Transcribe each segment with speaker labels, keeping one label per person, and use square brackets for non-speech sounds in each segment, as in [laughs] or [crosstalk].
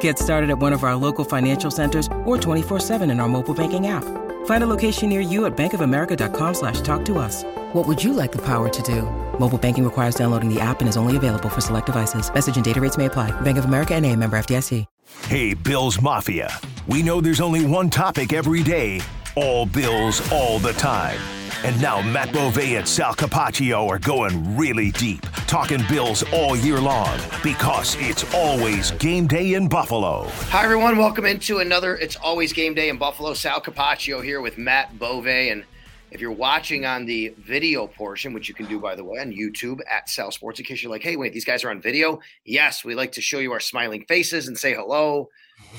Speaker 1: Get started at one of our local financial centers or 24-7 in our mobile banking app. Find a location near you at bankofamerica.com slash talk to us. What would you like the power to do? Mobile banking requires downloading the app and is only available for select devices. Message and data rates may apply. Bank of America and a member FDIC.
Speaker 2: Hey, Bills Mafia. We know there's only one topic every day. All Bills, all the time. And now Matt Bove and Sal Capaccio are going really deep, talking Bills all year long because it's always game day in Buffalo.
Speaker 3: Hi, everyone. Welcome into another It's Always Game Day in Buffalo. Sal Capaccio here with Matt Bove. And if you're watching on the video portion, which you can do, by the way, on YouTube at Sal Sports, in case you're like, hey, wait, these guys are on video. Yes, we like to show you our smiling faces and say hello.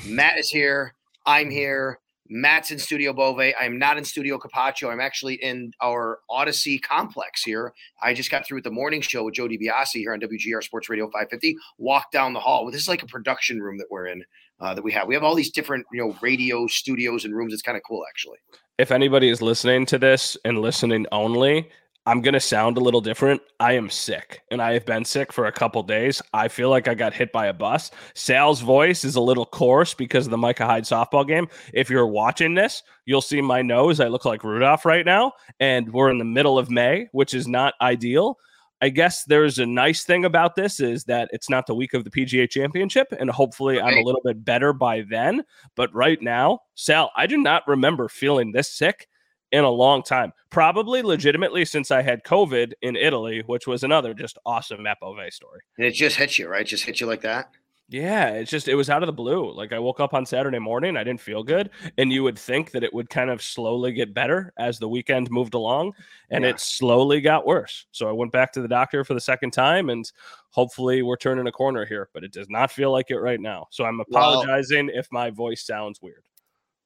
Speaker 3: Matt is here. I'm here. Matt's in Studio Bove. I am not in Studio Capaccio. I'm actually in our Odyssey complex here. I just got through with the morning show with Joe DiBiase here on WGR Sports Radio 550. Walked down the hall. This is like a production room that we're in. Uh, that we have. We have all these different, you know, radio studios and rooms. It's kind of cool, actually.
Speaker 4: If anybody is listening to this and listening only, I'm going to sound a little different. I am sick and I have been sick for a couple days. I feel like I got hit by a bus. Sal's voice is a little coarse because of the Micah Hyde softball game. If you're watching this, you'll see my nose. I look like Rudolph right now. And we're in the middle of May, which is not ideal. I guess there's a nice thing about this is that it's not the week of the PGA championship. And hopefully I'm a little bit better by then. But right now, Sal, I do not remember feeling this sick in a long time. Probably mm-hmm. legitimately since I had COVID in Italy, which was another just awesome Matt Bove story.
Speaker 3: And it just hit you, right? Just hit you like that.
Speaker 4: Yeah, it's just it was out of the blue. Like I woke up on Saturday morning, I didn't feel good, and you would think that it would kind of slowly get better as the weekend moved along, and yeah. it slowly got worse. So I went back to the doctor for the second time, and hopefully we're turning a corner here, but it does not feel like it right now. So I'm apologizing well, if my voice sounds weird.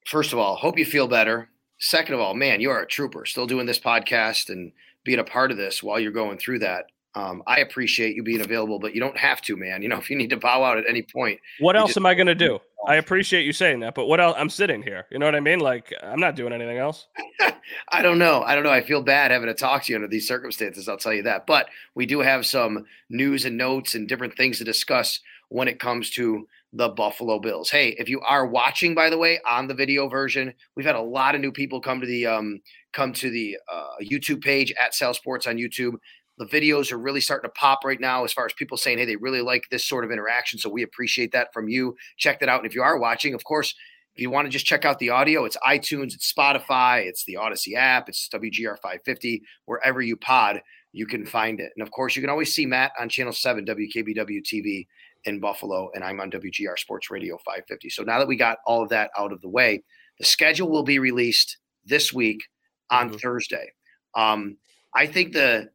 Speaker 3: First of all, hope you feel better. Second of all, man, you are a trooper, still doing this podcast and being a part of this while you're going through that. Um, I appreciate you being available, but you don't have to, man. You know, [laughs] if you need to bow out at any point.
Speaker 4: What else am I going to do? I appreciate you saying that, but what else? I'm sitting here. You know what I mean? Like, I'm not doing anything else. [laughs]
Speaker 3: I don't know. I don't know. I feel bad having to talk to you under these circumstances. I'll tell you that. But we do have some news and notes and different things to discuss when it comes to the Buffalo Bills. Hey, if you are watching, by the way, on the video version, we've had a lot of new people come to the um, come to the uh, YouTube page at Sal Sports on YouTube. The videos are really starting to pop right now as far as people saying, hey, they really like this sort of interaction. So we appreciate that from you. Check that out. And if you are watching, of course, if you want to just check out the audio, it's iTunes, it's Spotify, it's the Odyssey app, it's WGR 550, wherever you pod, you can find it. And of course, you can always see Matt on Channel 7, WKBW TV in Buffalo, and I'm on WGR Sports Radio 550. So now that we got all of that out of the way, the schedule will be released this week on mm-hmm. Thursday. Um, I think the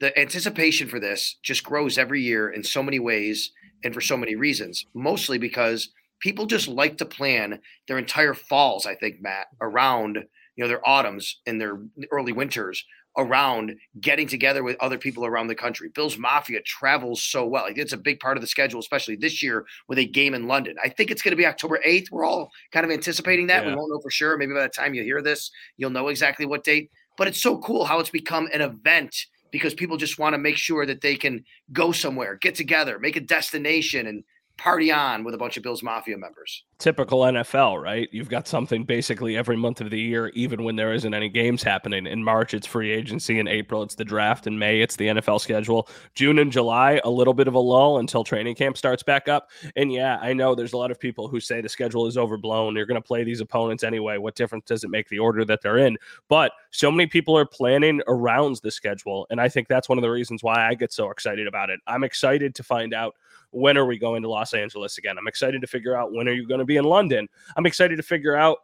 Speaker 3: the anticipation for this just grows every year in so many ways and for so many reasons. Mostly because people just like to plan their entire falls. I think Matt around you know their autumns and their early winters around getting together with other people around the country. Bills Mafia travels so well. It's a big part of the schedule, especially this year with a game in London. I think it's going to be October 8th. We're all kind of anticipating that. Yeah. We won't know for sure. Maybe by the time you hear this, you'll know exactly what date. But it's so cool how it's become an event because people just want to make sure that they can go somewhere, get together, make a destination, and party on with a bunch of Bills Mafia members.
Speaker 4: typical NFL, right? You've got something basically every month of the year, even when there isn't any games happening. In March, it's free agency. In April, it's the draft. In May, it's the NFL schedule. June and July, a little bit of a lull until training camp starts back up. And yeah, I know there's a lot of people who say the schedule is overblown. You're going to play these opponents anyway. What difference does it make the order that they're in? But so many people are planning around the schedule. And I think that's one of the reasons why I get so excited about it. I'm excited to find out when are we going to Los Angeles again? I'm excited to figure out when are you going to be in London. I'm excited to figure out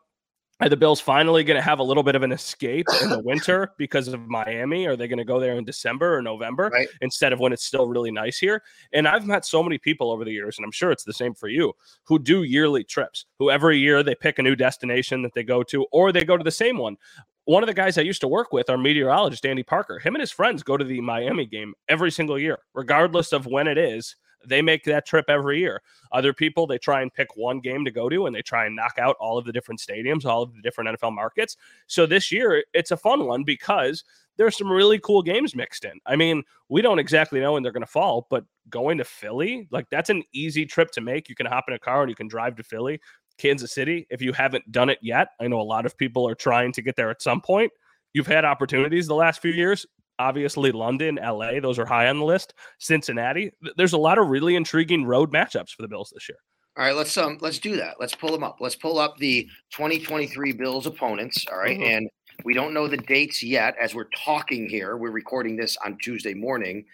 Speaker 4: are the Bills finally going to have a little bit of an escape in the winter [laughs] because of Miami? Are they going to go there in December or November right. instead of when it's still really nice here? And I've met so many people over the years, and I'm sure it's the same for you, who do yearly trips, who every year they pick a new destination that they go to, or they go to the same one. One of the guys I used to work with, our meteorologist, Andy Parker, him and his friends go to the Miami game every single year, regardless of when it is they make that trip every year. Other people, they try and pick one game to go to and they try and knock out all of the different stadiums, all of the different NFL markets. So this year, it's a fun one because there's some really cool games mixed in. I mean, we don't exactly know when they're going to fall, but going to Philly, like that's an easy trip to make. You can hop in a car and you can drive to Philly, Kansas City. If you haven't done it yet, I know a lot of people are trying to get there at some point. You've had opportunities the last few years obviously London, LA, those are high on the list. Cincinnati. There's a lot of really intriguing road matchups for the Bills this year.
Speaker 3: All right, let's um let's do that. Let's pull them up. Let's pull up the 2023 Bills opponents. All right? mm-hmm. and we don't know the dates yet as we're talking here. We're recording this on Tuesday morning.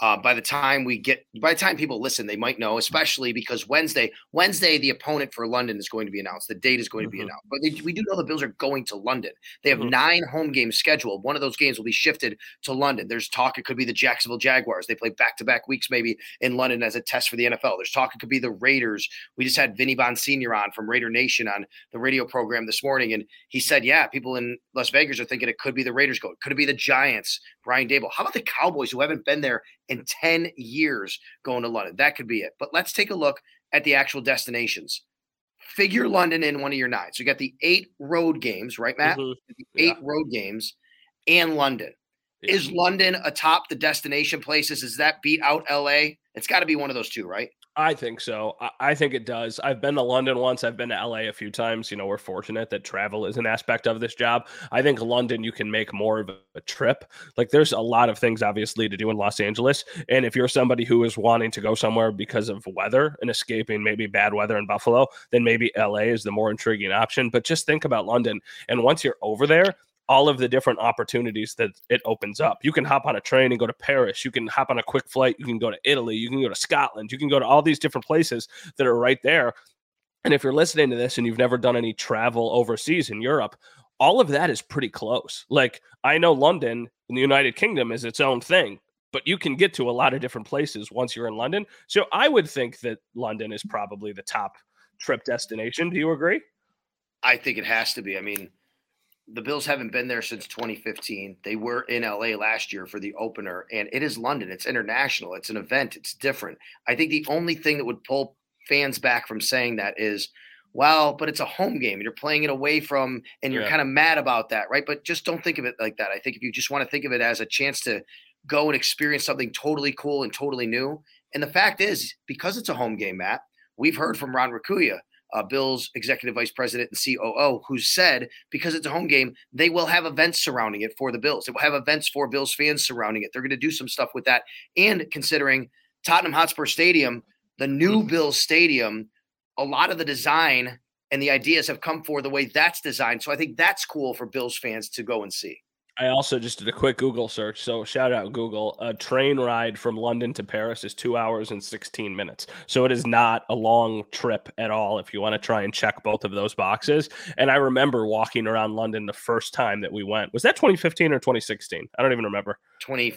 Speaker 3: Uh, by the time we get, by the time people listen, they might know, especially because Wednesday, Wednesday, the opponent for London is going to be announced. The date is going mm-hmm. to be mm-hmm. announced. But they, we do know the Bills are going to London. They have mm-hmm. nine home games scheduled. One of those games will be shifted to London. There's talk it could be the Jacksonville Jaguars. They play back to back weeks maybe in London as a test for the NFL. There's talk it could be the Raiders. We just had Vinny Bonsignore on from Raider Nation on the radio program this morning, and he said, yeah, people in Las Vegas are thinking it could be the Raiders go. Could it be the Giants? Brian Daboll How about the Cowboys who haven't been there in 10 years going to London? That could be it. But let's take a look at the actual destinations. Figure London in one of your nine. So you got the eight road games, right, Matt? Mm-hmm. Eight road games and London. Yeah. Is London atop the destination places? Does that beat out LA? It's got to be one of those two, right?
Speaker 4: I think so. I think it does. I've been to London once. I've been to LA a few times. You know, we're fortunate that travel is an aspect of this job. I think London, you can make more of a trip. Like, there's a lot of things, obviously, to do in Los Angeles. And if you're somebody who is wanting to go somewhere because of weather and escaping maybe bad weather in Buffalo, then maybe LA is the more intriguing option. But just think about London. And once you're over there, all of the different opportunities that it opens up. You can hop on a train and go to Paris. You can hop on a quick flight. You can go to Italy. You can go to Scotland. You can go to all these different places that are right there. And if you're listening to this and you've never done any travel overseas in Europe, all of that is pretty close. Like I know London in the United Kingdom is its own thing, but you can get to a lot of different places once you're in London. So I would think that London is probably the top trip destination. Do you agree?
Speaker 3: I think it has to be. I mean, the Bills haven't been there since 2015. They were in LA last year for the opener, and it is London. It's international. It's an event. It's different. I think the only thing that would pull fans back from saying that is, well, but it's a home game. You're playing it away from, and you're yeah. kind of mad about that, right? But just don't think of it like that. I think if you just want to think of it as a chance to go and experience something totally cool and totally new. And the fact is, because it's a home game, Matt, we've heard from Ron Raccuia uh, Bill's executive vice president and COO, who said because it's a home game, they will have events surrounding it for the Bills. They will have events for Bills fans surrounding it. They're going to do some stuff with that. And considering Tottenham Hotspur Stadium, the new mm-hmm. Bills Stadium, a lot of the design and the ideas have come for the way that's designed. So I think that's cool for Bills fans to go and see.
Speaker 4: I also just did a quick Google search. So shout out Google. A train ride from London to Paris is two hours and 16 minutes. So it is not a long trip at all if you want to try and check both of those boxes. And I remember walking around London the first time that we went. Was that 2015 or 2016? I don't even remember.
Speaker 3: 20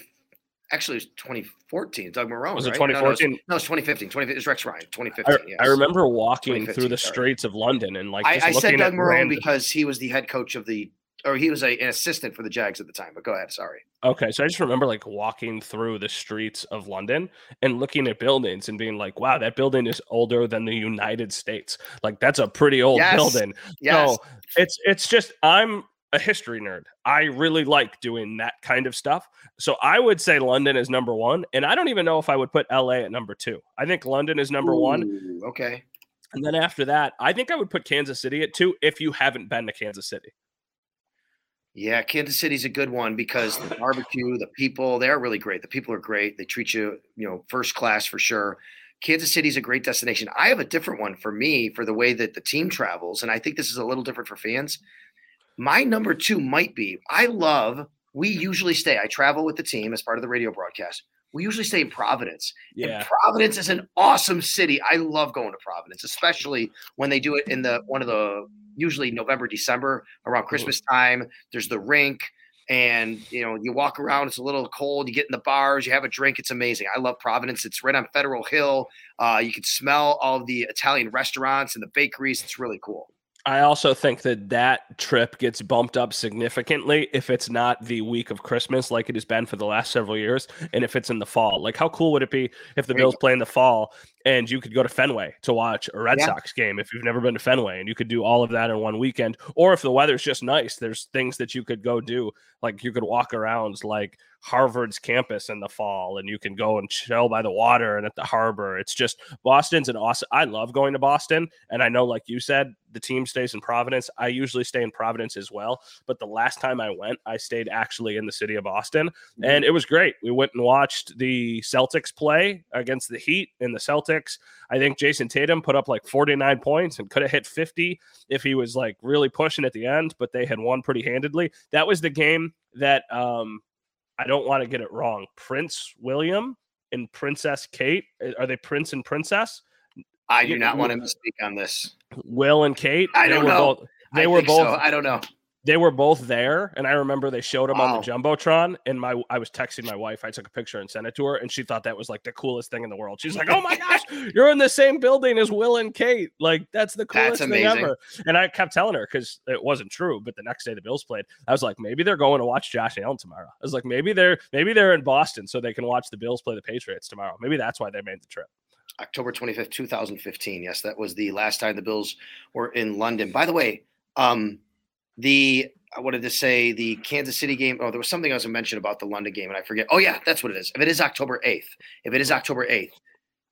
Speaker 3: actually it was 2014 doug marrone
Speaker 4: was it 2014
Speaker 3: no, no, it's 2015 20, it was rex ryan 2015 I, yes.
Speaker 4: I remember walking through the streets of london and like
Speaker 3: i, I said doug marrone... because he was the head coach of the or he was a, an assistant for the Jags at the time. But go ahead. Sorry.
Speaker 4: Okay, so I just remember like walking through the streets of London and looking at buildings and being like, "Wow, that building is older than the United States. Like that's a pretty old yes. building." Yes. So it's it's just I'm a history nerd. I really like doing that kind of stuff. So I would say London is number one, and I don't even know if I would put LA at number two. I think London is number Ooh, one.
Speaker 3: Okay.
Speaker 4: And then after that, I think I would put Kansas City at two if you haven't been to Kansas City.
Speaker 3: Yeah, Kansas City's a good one because the barbecue, the people, they're really great. The people are great. They treat you, you know, first class for sure. Kansas City's a great destination. I have a different one for me for the way that the team travels, and I think this is a little different for fans. My number two might be I love, we usually stay, I travel with the team as part of the radio broadcast. We usually stay in Providence.
Speaker 4: Yeah.
Speaker 3: And Providence is an awesome city. I love going to Providence, especially when they do it in the one of the usually November, December around Christmas time. There's the rink and you know you walk around it's a little cold you get in the bars you have a drink it's amazing i love providence it's right on federal hill uh, you can smell all the italian restaurants and the bakeries it's really cool
Speaker 4: I also think that that trip gets bumped up significantly if it's not the week of Christmas like it has been for the last several years, and if it's in the fall. Like, how cool would it be if the Bills play in the fall and you could go to Fenway to watch a Red yeah. Sox game if you've never been to Fenway, and you could do all of that in one weekend? Or if the weather's just nice, there's things that you could go do. Like, you could walk around like Harvard's campus in the fall and you can go and chill by the water and at the harbor. It's just Boston's an awesome. I love going to Boston. And I know, like you said, the team stays in Providence. I usually stay in Providence as well. But the last time I went, I stayed actually in the city of Boston mm-hmm. and it was great. We went and watched the Celtics play against the Heat in the Celtics. I think Jayson Tatum put up like 49 points and could have hit 50 if he was like really pushing at the end, but they had won pretty handedly. That was the game that um I don't want to get it wrong. Prince William and Princess Kate. Eh, are they Prince and Princess?
Speaker 3: I do not want to mistake on this.
Speaker 4: Will and Kate.
Speaker 3: I don't know.
Speaker 4: Both, they I were both. So.
Speaker 3: I don't know
Speaker 4: they were both there and i remember they showed them wow. on the jumbotron and my i was texting my wife i took a picture and sent it to her and she thought that was like the coolest thing in the world. She's like oh my [laughs] gosh you're in the same building as will and kate like that's the coolest that's thing ever. And i kept telling her because it wasn't true but the next day the bills played i was like maybe they're going to watch josh allen tomorrow. I was like maybe they're maybe they're in boston so they can watch the bills play the patriots tomorrow. Maybe that's why they made the trip.
Speaker 3: October 25th 2015 yes that was the last time the bills were in london. By the way um the I wanted to say the Kansas City game. Oh, there was something I else I mentioned about the London game, and I forget. Oh, yeah, that's what it is. If it is October 8th, if it is October 8th,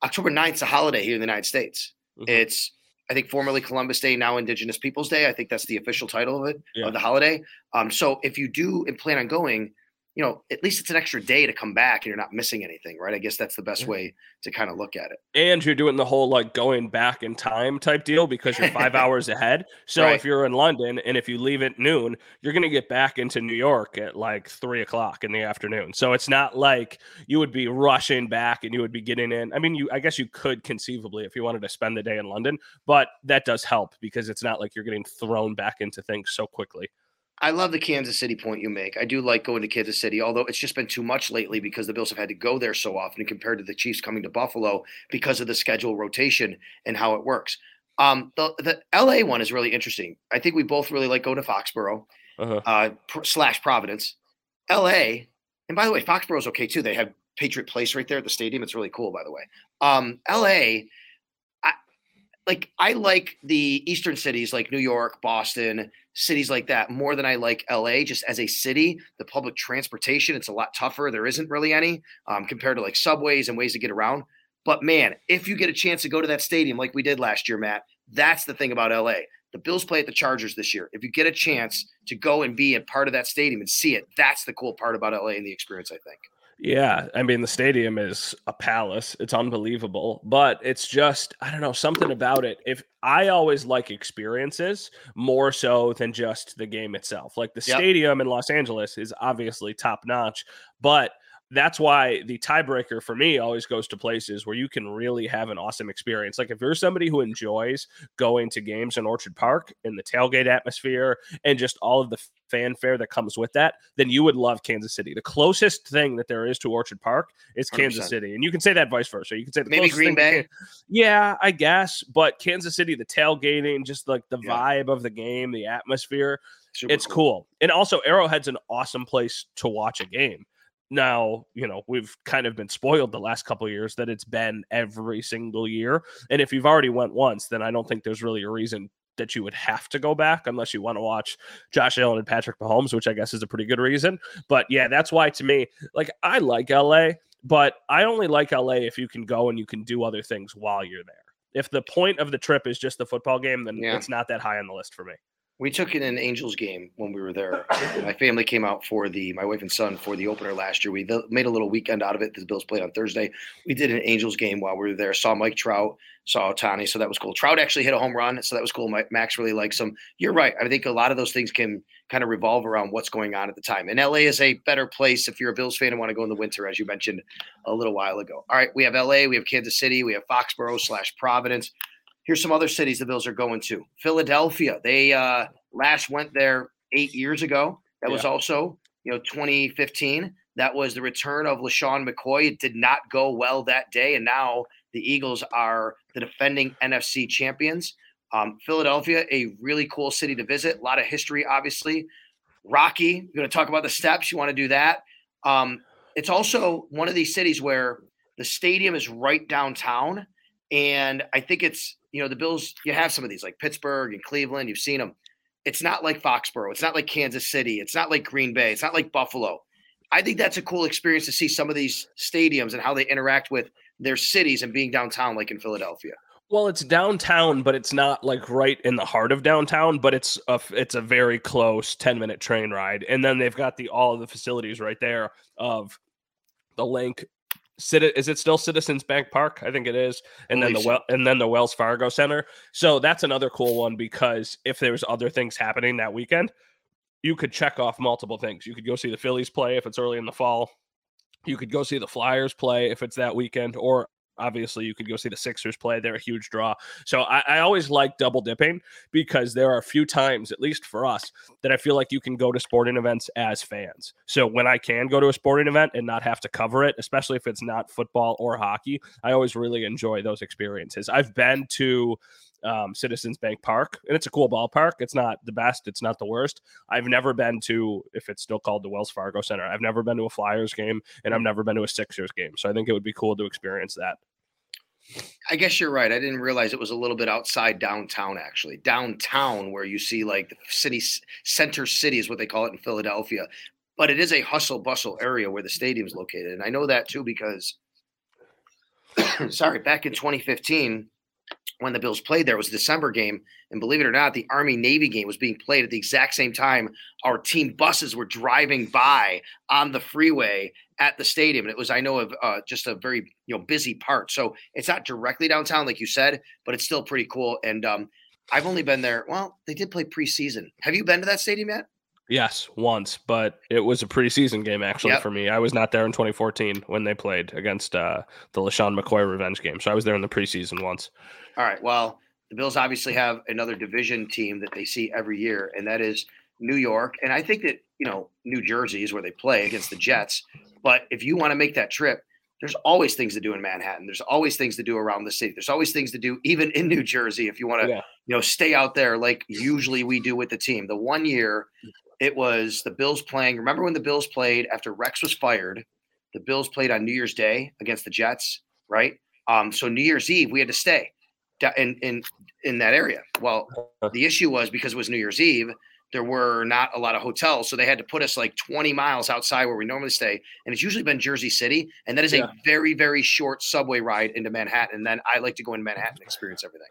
Speaker 3: October 9th is a holiday here in the United States. Mm-hmm. It's, I think, formerly Columbus Day, now Indigenous Peoples Day. I think that's the official title of it, yeah. of the holiday. Um, so if you do and plan on going, you know, at least it's an extra day to come back and you're not missing anything, right? I guess that's the best way to kind of look at it.
Speaker 4: And you're doing the whole like going back in time type deal because you're five [laughs] hours ahead. So right. if you're in London and if you leave at noon, you're going to get back into New York at like three o'clock in the afternoon. So it's not like you would be rushing back and you would be getting in. I mean, you, I guess you could conceivably if you wanted to spend the day in London, but that does help because it's not like you're getting thrown back into things so quickly.
Speaker 3: I love the Kansas City point you make. I do like going to Kansas City, although it's just been too much lately because the Bills have had to go there so often compared to the Chiefs coming to Buffalo because of the schedule rotation and how it works. Um, the, the LA one is really interesting. I think we both really like going to Foxborough uh-huh. uh, pr- slash Providence. LA, and by the way, Foxborough's okay too. They have Patriot Place right there at the stadium. It's really cool, by the way. Um, LA, I, like I like the eastern cities like New York, Boston, cities like that more than I like LA just as a city. The public transportation, it's a lot tougher. There isn't really any um, compared to like subways and ways to get around. But man, if you get a chance to go to that stadium like we did last year, Matt, that's the thing about LA. The Bills play at the Chargers this year. If you get a chance to go and be a part of that stadium and see it, that's the cool part about LA and the experience, I think.
Speaker 4: Yeah, I mean the stadium is a palace. It's unbelievable, but it's just I don't know something about it. If I always like experiences more so than just the game itself. Like the yep. stadium in Los Angeles is obviously top notch, but that's why the tiebreaker for me always goes to places where you can really have an awesome experience. Like if you're somebody who enjoys going to games in Orchard Park in the tailgate atmosphere and just all of the fanfare that comes with that, then you would love Kansas City. The closest thing that there is to Orchard Park is Kansas 100%. City. And you can say that vice versa. You can say the
Speaker 3: maybe Green Bay.
Speaker 4: yeah, I guess. But Kansas City, the tailgating, just like the yeah. vibe of the game, the atmosphere. Super it's cool. cool. And also Arrowhead's an awesome place to watch a game. Now, you know, we've kind of been spoiled the last couple years that it's been every single year. And if you've already went once, then I don't think there's really a reason that you would have to go back unless you want to watch Josh Allen and Patrick Mahomes, which I guess is a pretty good reason. But yeah, that's why to me, like I like LA, but I only like LA if you can go and you can do other things while you're there. If the point of the trip is just the football game, then
Speaker 3: Yeah.
Speaker 4: it's not that high on the list for me.
Speaker 3: We took in an Angels game when we were there. My [laughs] family came out for the my wife and son for the opener last year. We th- made a little weekend out of it. The Bills played on Thursday. We did an Angels game while we were there. Saw Mike Trout, saw Ohtani, so that was cool. Trout actually hit a home run, so that was cool. Mi- Max really likes him. You're right. I think a lot of those things can kind of revolve around what's going on at the time. And LA is a better place if you're a Bills fan and want to go in the winter, as you mentioned a little while ago. All right, we have LA, we have Kansas City, we have Foxborough slash Providence. Here's some other cities the Bills are going to. Philadelphia. They uh last went there eight years ago. That was also, you know, 2015. That was the return of LeSean McCoy. It did not go well that day. And now the Eagles are the defending NFC champions. Um, Philadelphia, a really cool city to visit. A lot of history, obviously. Rocky, you're going to talk about the steps. You want to do that. Um, it's also one of these cities where the stadium is right downtown. And I think it's, you know, the Bills, you have some of these like Pittsburgh and Cleveland, you've seen them. It's not like Foxborough. It's not like Kansas City. It's not like Green Bay. It's not like Buffalo. I think that's a cool experience to see some of these stadiums and how they interact with their cities and being downtown, like in Philadelphia.
Speaker 4: Well, it's downtown, but it's not like right in the heart of downtown. But it's a it's a very close ten minute train ride, and then they've got the all of the facilities right there of the Linc. Is it still Citizens Bank Park? I think it is, and then the
Speaker 3: so.
Speaker 4: well, and then the Wells Fargo Center. So that's another cool one because if there's other things happening that weekend, you could check off multiple things. You could go see the Phillies play if it's early in the fall. You could go see the Flyers play if it's that weekend, or obviously you could go see the Sixers play. They're a huge draw. So I, I always like double dipping because there are a few times, at least for us, that I feel like you can go to sporting events as fans. So when I can go to a sporting event and not have to cover it, especially if it's not football or hockey, I always really enjoy those experiences. I've been to um, Citizens Bank Park, and it's a cool ballpark. It's not the best, it's not the worst. I've never been to, if it's still called the Wells Fargo Center, I've never been to a Flyers game, and I've never been to a Sixers game. So I think it would be cool to experience that.
Speaker 3: I guess you're right. I didn't realize it was a little bit outside downtown, actually. Downtown, where you see like the city center city is what they call it in Philadelphia. But it is a hustle bustle area where the stadium's located. And I know that too because, [coughs] sorry, back in 2015, when the Bills played there, it was a December game. And believe it or not, the Army Navy game was being played at the exact same time our team buses were driving by on the freeway at the stadium. And it was, I know, of uh, just a very you know busy part. So it's not directly downtown, like you said, but it's still pretty cool. And um, I've only been there. Well, they did play preseason. Have you been to that stadium yet?
Speaker 4: Yes, once, but it was a preseason game actually
Speaker 3: Yep.
Speaker 4: for me. I was not there in 2014 when they played against uh, the LeSean McCoy revenge game. So I was there in the preseason once.
Speaker 3: All right. Well, the Bills obviously have another division team that they see every year, and that is New York. And I think that, you know, New Jersey is where they play against the Jets. But if you want to make that trip, there's always things to do in Manhattan. There's always things to do around the city. There's always things to do even in New Jersey if you want to,
Speaker 4: Yeah.
Speaker 3: you know, stay out there like usually we do with the team. The one year it was the Bills playing. Remember when the Bills played after Rex was fired? The Bills played on New Year's Day against the Jets, right? Um, so New Year's Eve we had to stay in in in that area. Well, the issue was because it was New Year's Eve, there were not a lot of hotels, so they had to put us like 20 miles outside where we normally stay, and it's usually been Jersey City, and that is
Speaker 4: Yeah.
Speaker 3: a very very short subway ride into Manhattan. And then I like to go in Manhattan and experience everything.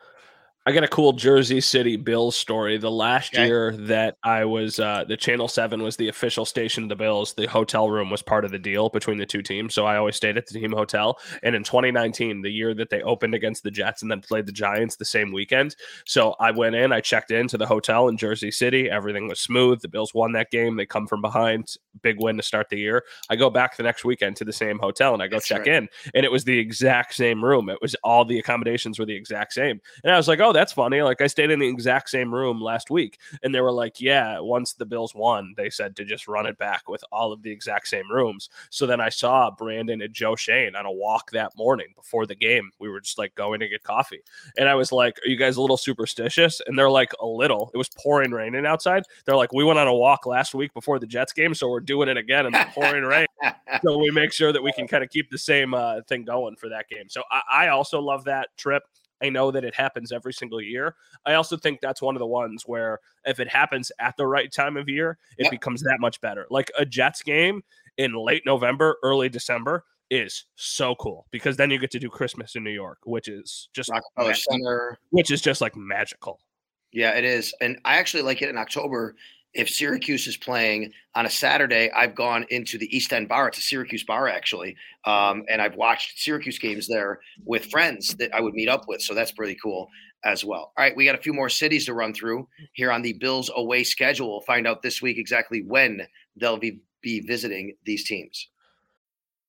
Speaker 4: I got a cool Jersey City Bills story. The last
Speaker 3: Okay.
Speaker 4: year that I was, uh, the Channel 7 was the official station of the Bills. The hotel room was part of the deal between the two teams. So I always stayed at the team hotel. And in 2019, the year that they opened against the Jets and then played the Giants the same weekend. So I went in, I checked into the hotel in Jersey City. Everything was smooth. The Bills won that game. They come from behind. Big win to start the year. I go back the next weekend to the same hotel and I go
Speaker 3: That's
Speaker 4: check
Speaker 3: right.
Speaker 4: in. And it was the exact same room. It was all the accommodations were the exact same. And I was like, oh, that's funny. Like I stayed in the exact same room last week. And they were like, yeah, once the Bills won, they said to just run it back with all of the exact same rooms. So then I saw Brandon and Joe Schoen on a walk that morning before the game. We were just like going to get coffee. And I was like, are you guys a little superstitious? And they're like, a little. It was pouring raining outside. They're like, we went on a walk last week before the Jets game. So we're doing it again in the pouring rain [laughs] so we make sure that we can kind of keep the same uh, thing going for that game. So I, I also love that trip. I know that it happens every single year. I also think that's one of the ones where if it happens at the right time of year, it
Speaker 3: Yep.
Speaker 4: becomes that much better. Like a Jets game in late November, early December is so cool because then you get to do Christmas in New York, which is just
Speaker 3: Rockefeller Center,
Speaker 4: which is just like magical.
Speaker 3: Yeah, it is. And I actually like it in October. If Syracuse is playing on a Saturday, I've gone into the East End bar. It's a Syracuse bar, actually. Um, and I've watched Syracuse games there with friends that I would meet up with. So that's pretty cool as well. All right, we got a few more cities to run through here on the Bills away schedule. We'll find out this week exactly when they'll be, be visiting these teams.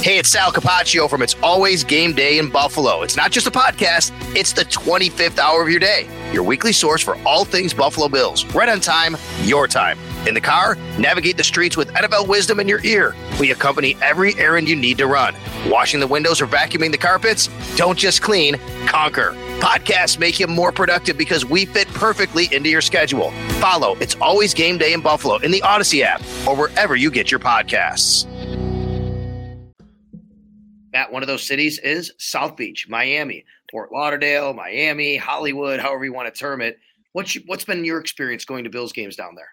Speaker 3: Hey, it's Sal Capaccio from It's Always Game Day in Buffalo. It's not just a podcast, it's the 25th hour of your day. Your weekly source for all things Buffalo Bills. Right on time, your time. In the car, navigate the streets with NFL wisdom in your ear. We accompany every errand you need to run. Washing the windows or vacuuming the carpets? Don't just clean, conquer. Podcasts make you more productive because we fit perfectly into your schedule. Follow It's Always Game Day in Buffalo in the Odyssey app or wherever you get your podcasts. One of those cities is South Beach, Miami, Fort Lauderdale, Miami, Hollywood, however you want to term it. What's you, what's been your experience going to Bills games down there?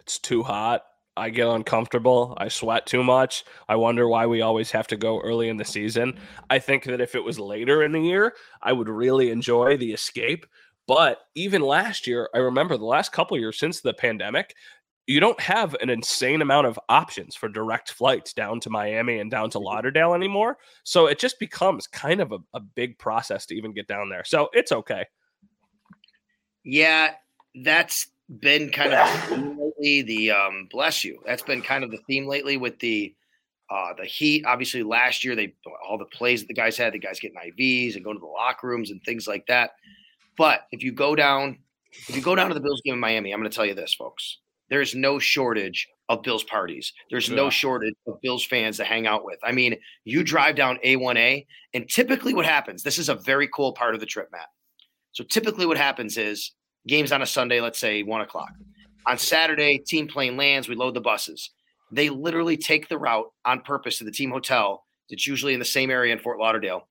Speaker 4: It's too hot. I get uncomfortable. I sweat too much. I wonder why we always have to go early in the season. I think that if it was later in the year, I would really enjoy the escape. But even last year, I remember the last couple years since the pandemic, you don't have an insane amount of options for direct flights down to Miami and down to mm-hmm. Lauderdale anymore. So it just becomes kind of a, a big process to even get down there. So it's okay.
Speaker 3: Yeah, that's been kind of lately. The um, bless you. That's been kind of the theme lately with the uh, the Heat. Obviously, last year they all the plays that the guys had, the guys getting IVs and going to the locker rooms and things like that. But if you go down, if you go down to the Bills game in Miami, I'm going to tell you this, folks there's no shortage of Bills parties. There's yeah. no shortage of Bills fans to hang out with. I mean, you drive down A1A, and typically what happens, this is a very cool part of the trip, Matt. So typically what happens is games on a Sunday, let's say one o'clock. On Saturday, team plane lands, we load the buses. They literally take the route on purpose to the team hotel. It's usually in the same area in Fort Lauderdale,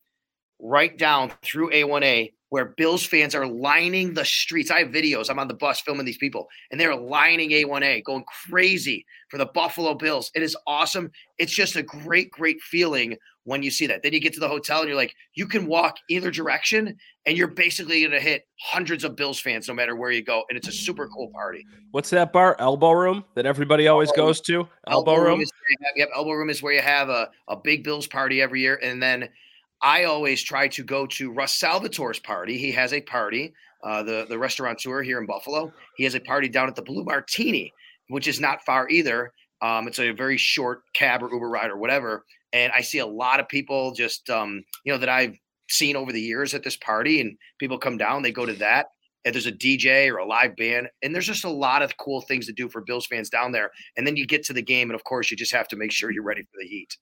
Speaker 3: right down through A1A where Bills fans are lining the streets. I have videos. I'm on the bus filming these people, and they're lining A1A, going crazy for the Buffalo Bills. It is awesome. It's just a great, great feeling when you see that. Then you get to the hotel and you're like, you can walk either direction, and you're basically going to hit hundreds of Bills fans no matter where you go. And it's a super cool party.
Speaker 4: What's that bar? Elbow Room that everybody always elbow goes to? Elbow, elbow Room? room
Speaker 3: is have, yep, Elbow Room is where you have a, a big Bills party every year. And then – I always try to go to Russ Salvatore's party. He has a party, uh, the the restaurateur here in Buffalo. He has a party down at the Blue Martini, which is not far either. Um, it's a very short cab or Uber ride or whatever. And I see a lot of people just, um, you know, that I've seen over the years at this party, and people come down, they go to that. And there's a DJ or a live band, and there's just a lot of cool things to do for Bills fans down there. And then you get to the game, and of course, you just have to make sure you're ready for the heat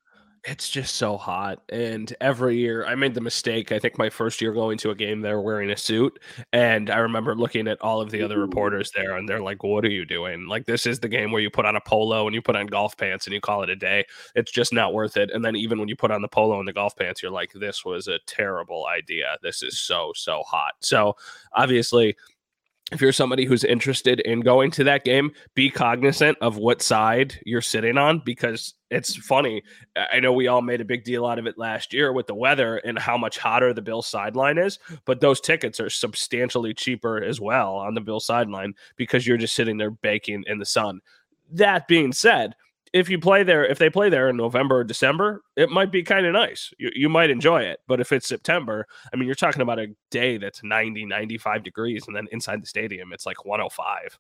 Speaker 4: it's just so hot. And every year I made the mistake. I think my first year going to a game there wearing a suit. And I remember looking at all of the other reporters there and they're like, What are you doing? Like, this is the game where you put on a polo and you put on golf pants and you call it a day. It's just not worth it. And then even when you put on the polo and the golf pants, you're like, This was a terrible idea. This is so, so hot. So obviously, if you're somebody who's interested in going to that game, be cognizant of what side you're sitting on because it's funny. I know we all made a big deal out of it last year with the weather and how much hotter the Bill sideline is, but those tickets are substantially cheaper as well on the Bill sideline because you're just sitting there baking in the sun. That being said, if you play there, if they play there in November or December, it might be kind of nice. You, you might enjoy it. But if it's September, I mean, you're talking about a day that's 90, 95 degrees, and then inside the stadium, it's like 105.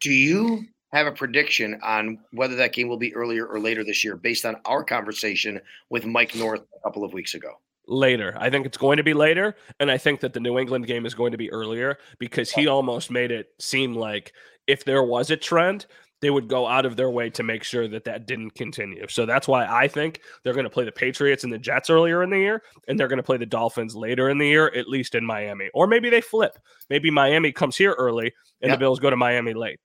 Speaker 3: Do you have a prediction on whether that game will be earlier or later this year based on our conversation with Mike North a couple of weeks ago?
Speaker 4: Later. I think it's going to be later. And I think that the New England game is going to be earlier because he almost made it seem like if there was a trend, they would go out of their way to make sure that that didn't continue. So that's why I think they're going to play the Patriots and the Jets earlier in the year, and they're going to play the Dolphins later in the year, at least in Miami. Or maybe they flip. Maybe Miami comes here early and yep. the Bills go to Miami late.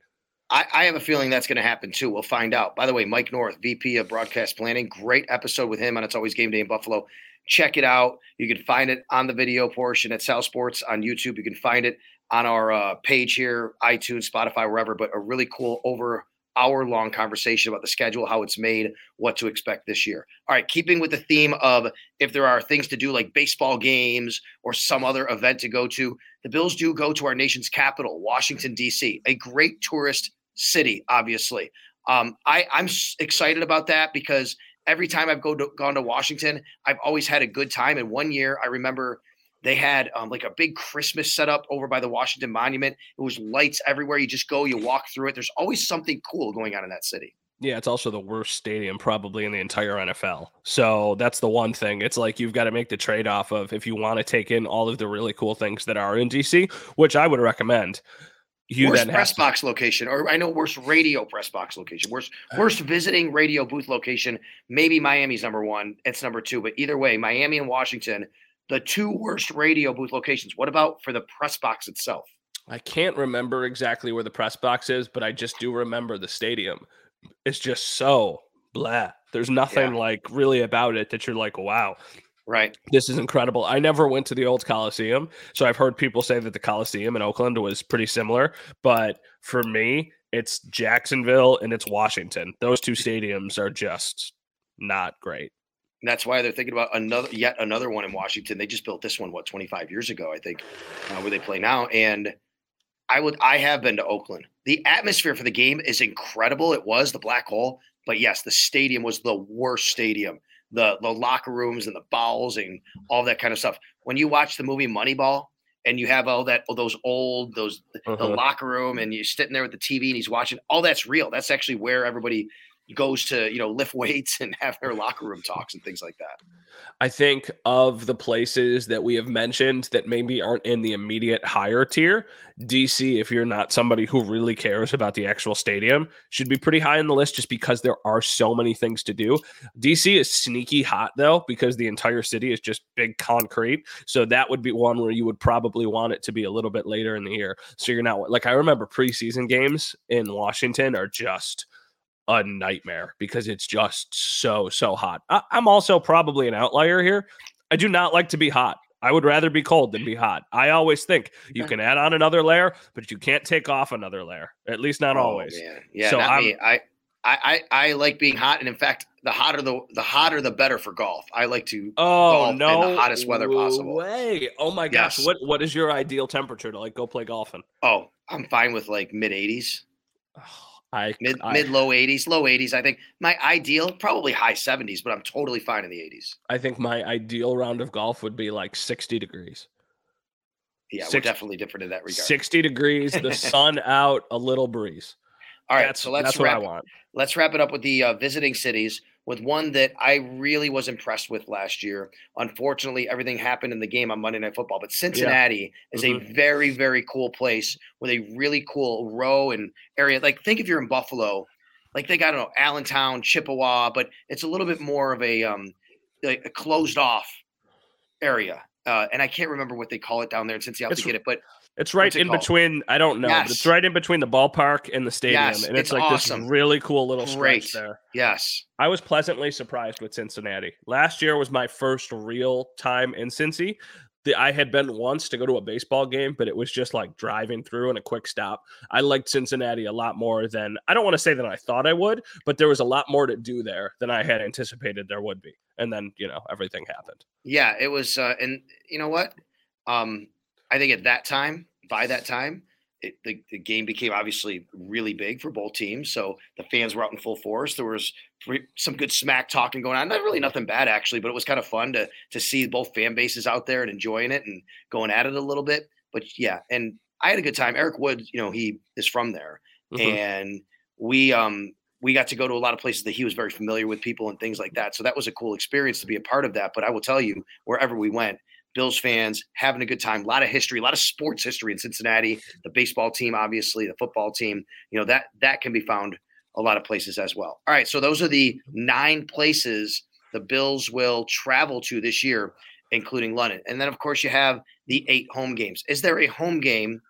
Speaker 3: I, I, have a feeling that's going to happen too. We'll find out. By the way, Mike North, VP of Broadcast Planning, great episode with him on It's Always Game Day in Buffalo. Check it out. You can find it on the video portion at Sal Sports on YouTube. You can find it on our uh, page here, iTunes, Spotify, wherever. But a really cool over hour long conversation about the schedule, how it's made, what to expect this year. All right, keeping with the theme of if there are things to do like baseball games or some other event to go to, the Bills do go to our nation's capital, Washington, D.C., a great tourist city, obviously. Um, I, I'm excited about that because every time I've go to, gone to Washington, I've always had a good time. And one year, I remember they had um, like a big Christmas setup over by the Washington Monument. It was lights everywhere. You just go, you walk through it. There's always something cool going on in that city.
Speaker 4: Yeah, it's also the worst stadium probably in the entire NFL. So that's the one thing. It's like you've got to make the trade off of if you want to take in all of the really cool things that are in DC, which I would recommend
Speaker 3: you worst press to- box location, or I know worst radio press box location, worst uh. worst visiting radio booth location. Maybe Miami's number one. It's number two, but either way, Miami and Washington, the two worst radio booth locations. What about for the press box itself?
Speaker 4: I can't remember exactly where the press box is, but I just do remember the stadium. It's just so blah. There's nothing yeah. like really about it that you're like, wow,
Speaker 3: Right.
Speaker 4: This is incredible. I never went to the old Coliseum. So I've heard people say that the Coliseum in Oakland was pretty similar. But for me, it's Jacksonville and it's Washington. Those two stadiums are just not great.
Speaker 3: And that's why they're thinking about another, yet another one in Washington. They just built this one, what, 25 years ago, I think, uh, where they play now. And I would, I have been to Oakland. The atmosphere for the game is incredible. It was the black hole. But yes, the stadium was the worst stadium the the locker rooms and the bowels and all that kind of stuff. When you watch the movie Moneyball and you have all that all those old those uh-huh. the locker room and you're sitting there with the TV and he's watching all that's real. That's actually where everybody goes to you know lift [laughs] weights and have their locker room talks and things like that.
Speaker 4: I think of the places that we have mentioned that maybe aren't in the immediate higher tier, DC, if you're not somebody who really cares about the actual stadium, should be pretty high on the list just because there are so many things to do. DC is sneaky hot though, because the entire city is just big concrete. So that would be one where you would probably want it to be a little bit later in the year. So you're not like I remember preseason games in Washington are just a nightmare because it's just so so hot. I, am also probably an outlier here. I do not like to be hot. I would rather be cold than be hot. I always think you [laughs] can add on another layer, but you can't take off another layer. At least not oh, always.
Speaker 3: Man. Yeah, so not me. I, I I like being hot, and in fact, the hotter the the hotter the better for golf. I like to
Speaker 4: oh no
Speaker 3: the hottest weather possible.
Speaker 4: Way. Oh my gosh, yes. what what is your ideal temperature to like go play golf in?
Speaker 3: Oh, I'm fine with like mid 80s. I mid I, mid low 80s, low 80s. I think my ideal probably high 70s, but I'm totally fine in the 80s.
Speaker 4: I think my ideal round of golf would be like 60 degrees.
Speaker 3: Yeah, 60, we're definitely different in that regard.
Speaker 4: 60 degrees, the [laughs] sun out, a little breeze.
Speaker 3: All right, that's, so let's wrap, Let's wrap it up with the uh, visiting cities with one that I really was impressed with last year. Unfortunately, everything happened in the game on Monday Night Football, but Cincinnati yeah. is mm-hmm. a very, very cool place with a really cool row and area. Like, think if you're in Buffalo, like they got, I don't know, Allentown, Chippewa, but it's a little bit more of a, um, like a closed off area. Uh, and I can't remember what they call it down there in Cincinnati to get it, but
Speaker 4: it's right in between. I don't know, yes. but it's right in between the ballpark and the stadium,
Speaker 3: yes,
Speaker 4: and it's,
Speaker 3: it's
Speaker 4: like
Speaker 3: awesome.
Speaker 4: this really cool little Great. stretch there.
Speaker 3: Yes,
Speaker 4: I was pleasantly surprised with Cincinnati. Last year was my first real time in Cincy. The, I had been once to go to a baseball game, but it was just like driving through and a quick stop. I liked Cincinnati a lot more than I don't want to say than I thought I would, but there was a lot more to do there than I had anticipated there would be. And then you know everything happened.
Speaker 3: Yeah, it was, uh, and you know what? Um, I think at that time, by that time, it, the, the game became obviously really big for both teams. So the fans were out in full force. There was some good smack talking going on. Not really nothing bad actually, but it was kind of fun to to see both fan bases out there and enjoying it and going at it a little bit. But yeah, and I had a good time. Eric Wood, you know, he is from there, mm-hmm. and we um we got to go to a lot of places that he was very familiar with people and things like that. So that was a cool experience to be a part of that. But I will tell you, wherever we went, Bills fans having a good time. A lot of history, a lot of sports history in Cincinnati. The baseball team, obviously, the football team. You know that that can be found a lot of places as well. All right, so those are the nine places the Bills will travel to this year, including London. And then, of course, you have the eight home games. Is there a home game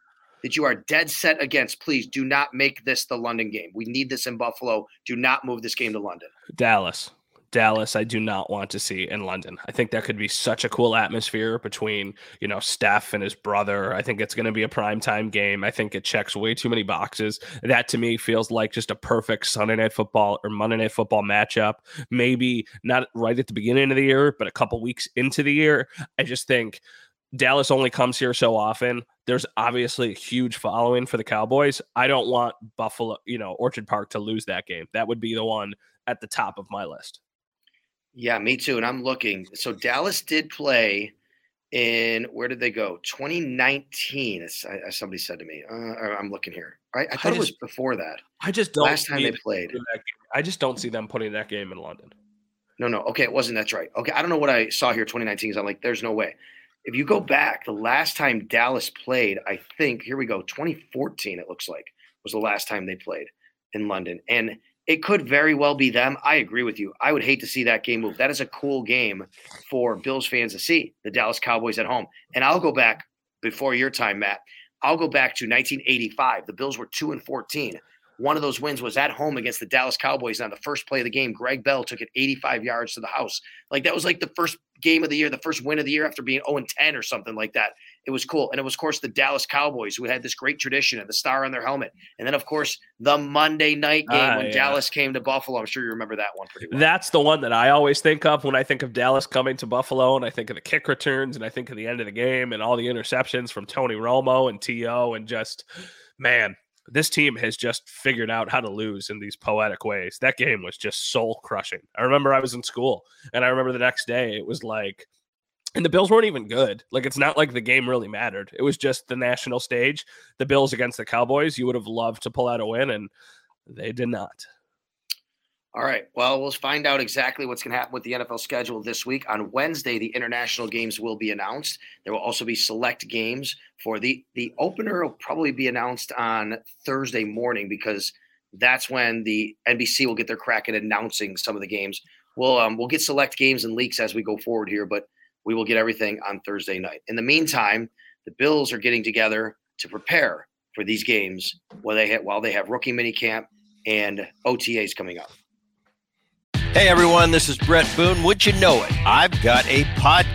Speaker 3: that you are dead set against? Please do not make this the London game. We need this in Buffalo. Do not move this game to London.
Speaker 4: Dallas. Dallas, I do not want to see in London. I think that could be such a cool atmosphere between, you know, Steph and his brother. I think it's going to be a prime time game. I think it checks way too many boxes. That to me feels like just a perfect Sunday night football or Monday night football matchup. Maybe not right at the beginning of the year, but a couple weeks into the year. I just think Dallas only comes here so often. There's obviously a huge following for the Cowboys. I don't want Buffalo, you know, Orchard Park to lose that game. That would be the one at the top of my list.
Speaker 3: Yeah, me too. And I'm looking. So Dallas did play in where did they go? 2019, as, as somebody said to me. Uh, I'm looking here. I, I thought I just, it was before that.
Speaker 4: I just don't.
Speaker 3: Last time they played,
Speaker 4: I just don't see them putting that game in London.
Speaker 3: No, no. Okay, it wasn't. That's right. Okay, I don't know what I saw here. 2019. Because I'm like, there's no way. If you go back, the last time Dallas played, I think here we go. 2014. It looks like was the last time they played in London, and it could very well be them. I agree with you. I would hate to see that game move. That is a cool game for Bills fans to see the Dallas Cowboys at home. And I'll go back before your time, Matt. I'll go back to 1985. The Bills were 2 and 14. One of those wins was at home against the Dallas Cowboys. On the first play of the game, Greg Bell took it 85 yards to the house. Like that was like the first game of the year, the first win of the year after being 0 and 10 or something like that. It was cool. And it was, of course, the Dallas Cowboys who had this great tradition and the star on their helmet. And then, of course, the Monday night game uh, when yeah. Dallas came to Buffalo. I'm sure you remember that one pretty well.
Speaker 4: That's the one that I always think of when I think of Dallas coming to Buffalo. And I think of the kick returns and I think of the end of the game and all the interceptions from Tony Romo and T.O. and just, man, this team has just figured out how to lose in these poetic ways. That game was just soul crushing. I remember I was in school and I remember the next day it was like, and the Bills weren't even good. Like it's not like the game really mattered. It was just the national stage, the Bills against the Cowboys. You would have loved to pull out a win, and they did not.
Speaker 3: All right. Well, we'll find out exactly what's going to happen with the NFL schedule this week. On Wednesday, the international games will be announced. There will also be select games for the the opener will probably be announced on Thursday morning because that's when the NBC will get their crack at announcing some of the games. We'll um, we'll get select games and leaks as we go forward here, but we will get everything on Thursday night. In the meantime, the Bills are getting together to prepare for these games while they have, while they have rookie minicamp and OTAs coming up.
Speaker 5: Hey everyone, this is Bret Boone. Would you know it? I've got a podcast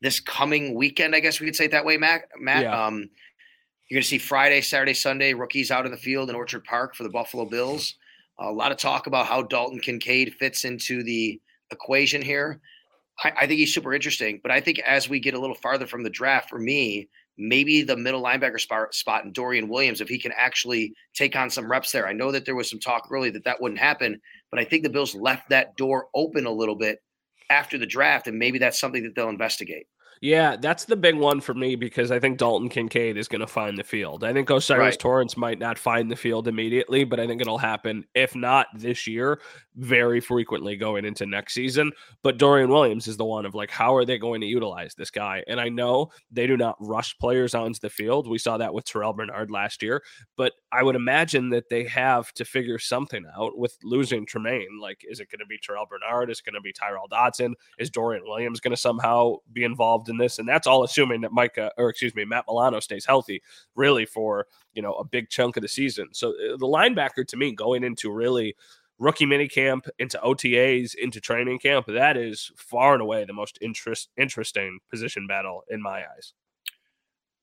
Speaker 3: this coming weekend. I guess we could say it that way, Matt. Matt, yeah. um, you're going to see Friday, Saturday, Sunday rookies out in the field in Orchard Park for the Buffalo Bills. a lot of talk about how Dalton Kincaid fits into the equation here. I, I think he's super interesting, but I think as we get a little farther from the draft, for me, maybe the middle linebacker spot, spot in Dorian Williams, if he can actually take on some reps there. I know that there was some talk early that that wouldn't happen, but I think the Bills left that door open a little bit after the draft, and maybe that's something that they'll investigate.
Speaker 4: Yeah, that's the big one for me because I think Dalton Kincaid is going to find the field. I think O'Cyrus right. Torrence might not find the field immediately, but I think it'll happen, if not this year, very frequently going into next season. But Dorian Williams is the one of like, how are they going to utilize this guy? And I know they do not rush players onto the field. We saw that with Terrell Bernard last year, but I would imagine that they have to figure something out with losing Tremaine. Like, is it going to be Terrell Bernard? Is it going to be Tyrel Dodson? Is Dorian Williams going to somehow be involved in this? And that's all assuming that Micah, or excuse me, Matt Milano stays healthy, really for you know a big chunk of the season. So uh, the linebacker to me going into really rookie minicamp into OTAs into training camp, that is far and away the most interest interesting position battle in my eyes.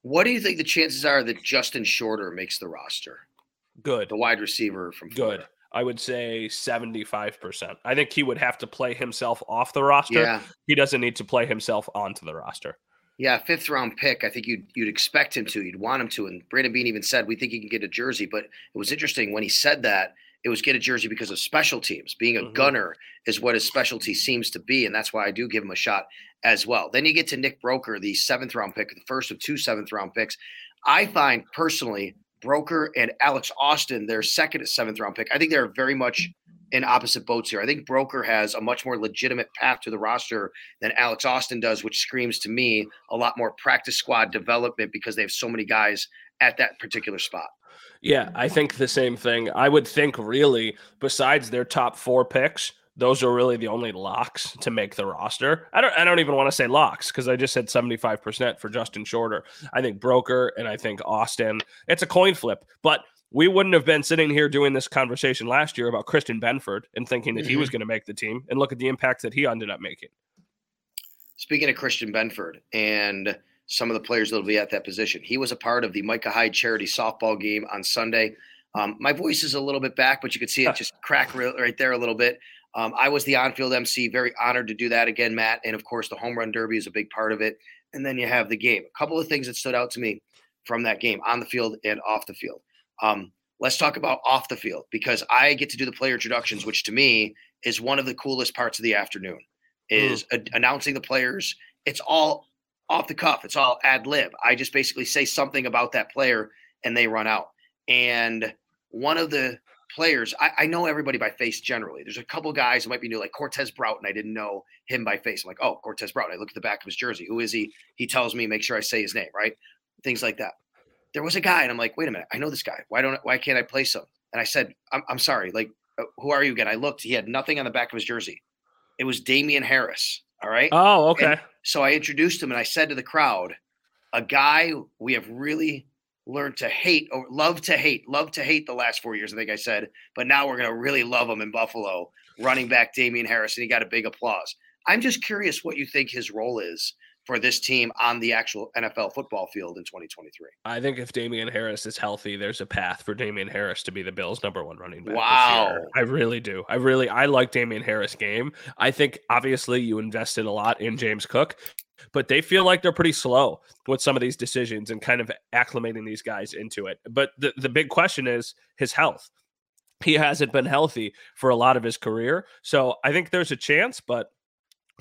Speaker 3: What do you think the chances are that Justin Shorter makes the roster?
Speaker 4: Good.
Speaker 3: The wide receiver from Florida.
Speaker 4: Good. I would say 75%. I think he would have to play himself off the roster. Yeah. He doesn't need to play himself onto the roster.
Speaker 3: Yeah, fifth round pick. I think you'd you'd expect him to. You'd want him to. And Brandon Beane even said we think he can get a jersey. But it was interesting when he said that it was get a jersey because of special teams. Being a mm-hmm. gunner is what his specialty seems to be, and that's why I do give him a shot as well. Then you get to Nick Broeker, the seventh round pick, the first of two seventh round picks. I find personally Broeker and Alex Austin, their second seventh round pick. I think they're very much in opposite boats here. I think Broeker has a much more legitimate path to the roster than Alex Austin does, which screams to me a lot more practice squad development because they have so many guys at that particular spot.
Speaker 4: Yeah, I think the same thing. I would think really, besides their top four picks, those are really the only locks to make the roster. I don't I don't even want to say locks because I just said 75% for Justin Shorter. I think Broeker and I think Austin. It's a coin flip, but we wouldn't have been sitting here doing this conversation last year about Christian Benford and thinking that mm-hmm. he was mm-hmm. going to make the team and look at the impact that he ended up making.
Speaker 3: Speaking of Christian Benford and some of the players that will be at that position, he was a part of the Micah Hyde charity softball game on Sunday. Um, my voice is a little bit back, but you could see it just crack right there a little bit. Um, I was the on-field MC, very honored to do that again, Matt. And of course, the home run derby is a big part of it. And then you have the game. A couple of things that stood out to me from that game on the field and off the field. Um, let's talk about off the field because I get to do the player introductions, which to me is one of the coolest parts of the afternoon. Is mm. a- announcing the players. It's all off the cuff. It's all ad lib. I just basically say something about that player and they run out. And one of the players, I, I, know everybody by face generally. There's a couple guys who might be new, like Cortez Broughton. I didn't know him by face. I'm like, oh, Cortez Broughton. I look at the back of his jersey. Who is he? He tells me, make sure I say his name, right? Things like that. There was a guy, and I'm like, wait a minute, I know this guy. Why don't why can't I place him? And I said, I'm, I'm sorry, like, uh, who are you again? I looked, he had nothing on the back of his jersey. It was Damien Harris. All right.
Speaker 4: Oh, okay. And
Speaker 3: so I introduced him and I said to the crowd, a guy we have really learned to hate or love to hate, love to hate the last four years, I think I said, but now we're going to really love him in Buffalo, running back Damien Harris, and he got a big applause. I'm just curious what you think his role is for this team on the actual NFL football field in 2023.
Speaker 4: I think if Damien Harris is healthy, there's a path for Damien Harris to be the Bills' number one running back.
Speaker 3: Wow.
Speaker 4: I really do. I really I like Damien Harris game. I think obviously you invested a lot in James Cook, but they feel like they're pretty slow with some of these decisions and kind of acclimating these guys into it. But the, the big question is his health. He hasn't been healthy for a lot of his career. So I think there's a chance, but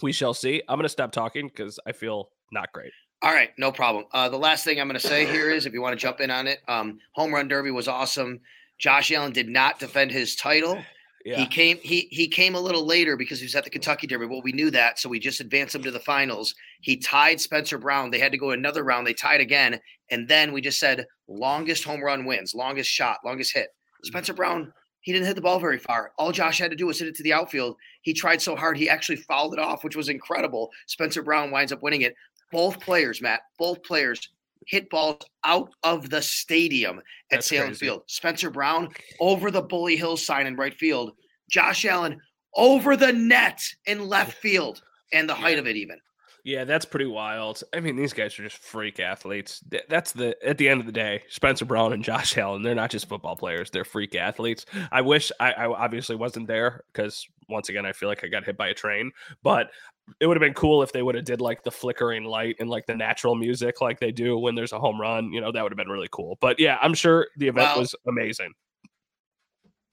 Speaker 4: we shall see. I'm going to stop talking because I feel not great.
Speaker 3: All right, no problem. Uh, the last thing I'm going to say here is, if you want to jump in on it, um, home run derby was awesome. Josh Allen did not defend his title. Yeah. He came he he came a little later because he was at the Kentucky Derby. Well, we knew that, so we just advanced him to the finals. He tied Spencer Brown. They had to go another round. They tied again, and then we just said longest home run wins, longest shot, longest hit. Spencer Brown he didn't hit the ball very far. All Josh had to do was hit it to the outfield. He tried so hard, he actually fouled it off, which was incredible. Spencer Brown winds up winning it. Both players, Matt, both players hit balls out of the stadium at That's Sahlen crazy. Field. Spencer Brown over the Bully Hill sign in right field. Josh Allen over the net in left field and the height of it even.
Speaker 4: Yeah, that's pretty wild. I mean, these guys are just freak athletes. That's the at the end of the day, Spencer Brown and Josh Allen. They're not just football players; they're freak athletes. I wish I, I obviously wasn't there because once again, I feel like I got hit by a train. But it would have been cool if they would have did like the flickering light and like the natural music like they do when there's a home run. You know, that would have been really cool. But yeah, I'm sure the event was amazing.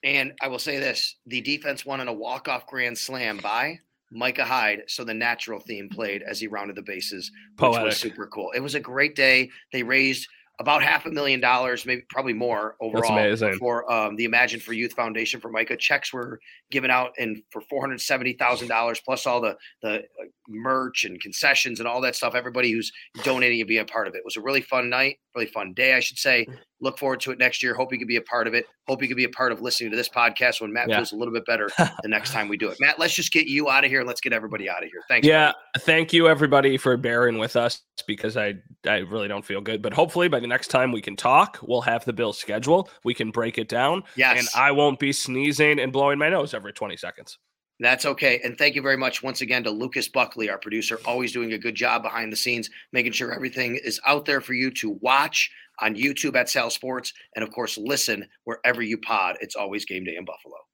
Speaker 3: And I will say this: the defense won in a walk-off grand slam by Micah Hyde, so the natural theme played as he rounded the bases, which Poetic. was super cool. It was a great day. They raised about half a million dollars, maybe probably more overall for um, the Imagine for Youth Foundation for Micah. Checks were given out and for four hundred seventy thousand dollars plus all the the uh, merch and concessions and all that stuff. Everybody who's donating to be a part of it. it was a really fun night, really fun day, I should say. Mm. Look forward to it next year. Hope you can be a part of it. Hope you can be a part of listening to this podcast when Matt yeah. feels a little bit better [laughs] the next time we do it. Matt, let's just get you out of here and let's get everybody out of here. Thanks.
Speaker 4: Yeah, thank you everybody for bearing with us because I I really don't feel good, but hopefully by the next time we can talk, we'll have the bill schedule. We can break it down.
Speaker 3: Yes.
Speaker 4: And I won't be sneezing and blowing my nose every 20 seconds.
Speaker 3: That's okay. And thank you very much once again to Lucas Buckley, our producer, always doing a good job behind the scenes, making sure everything is out there for you to watch on YouTube at Sal Sports, and of course, listen wherever you pod. It's always game day in Buffalo.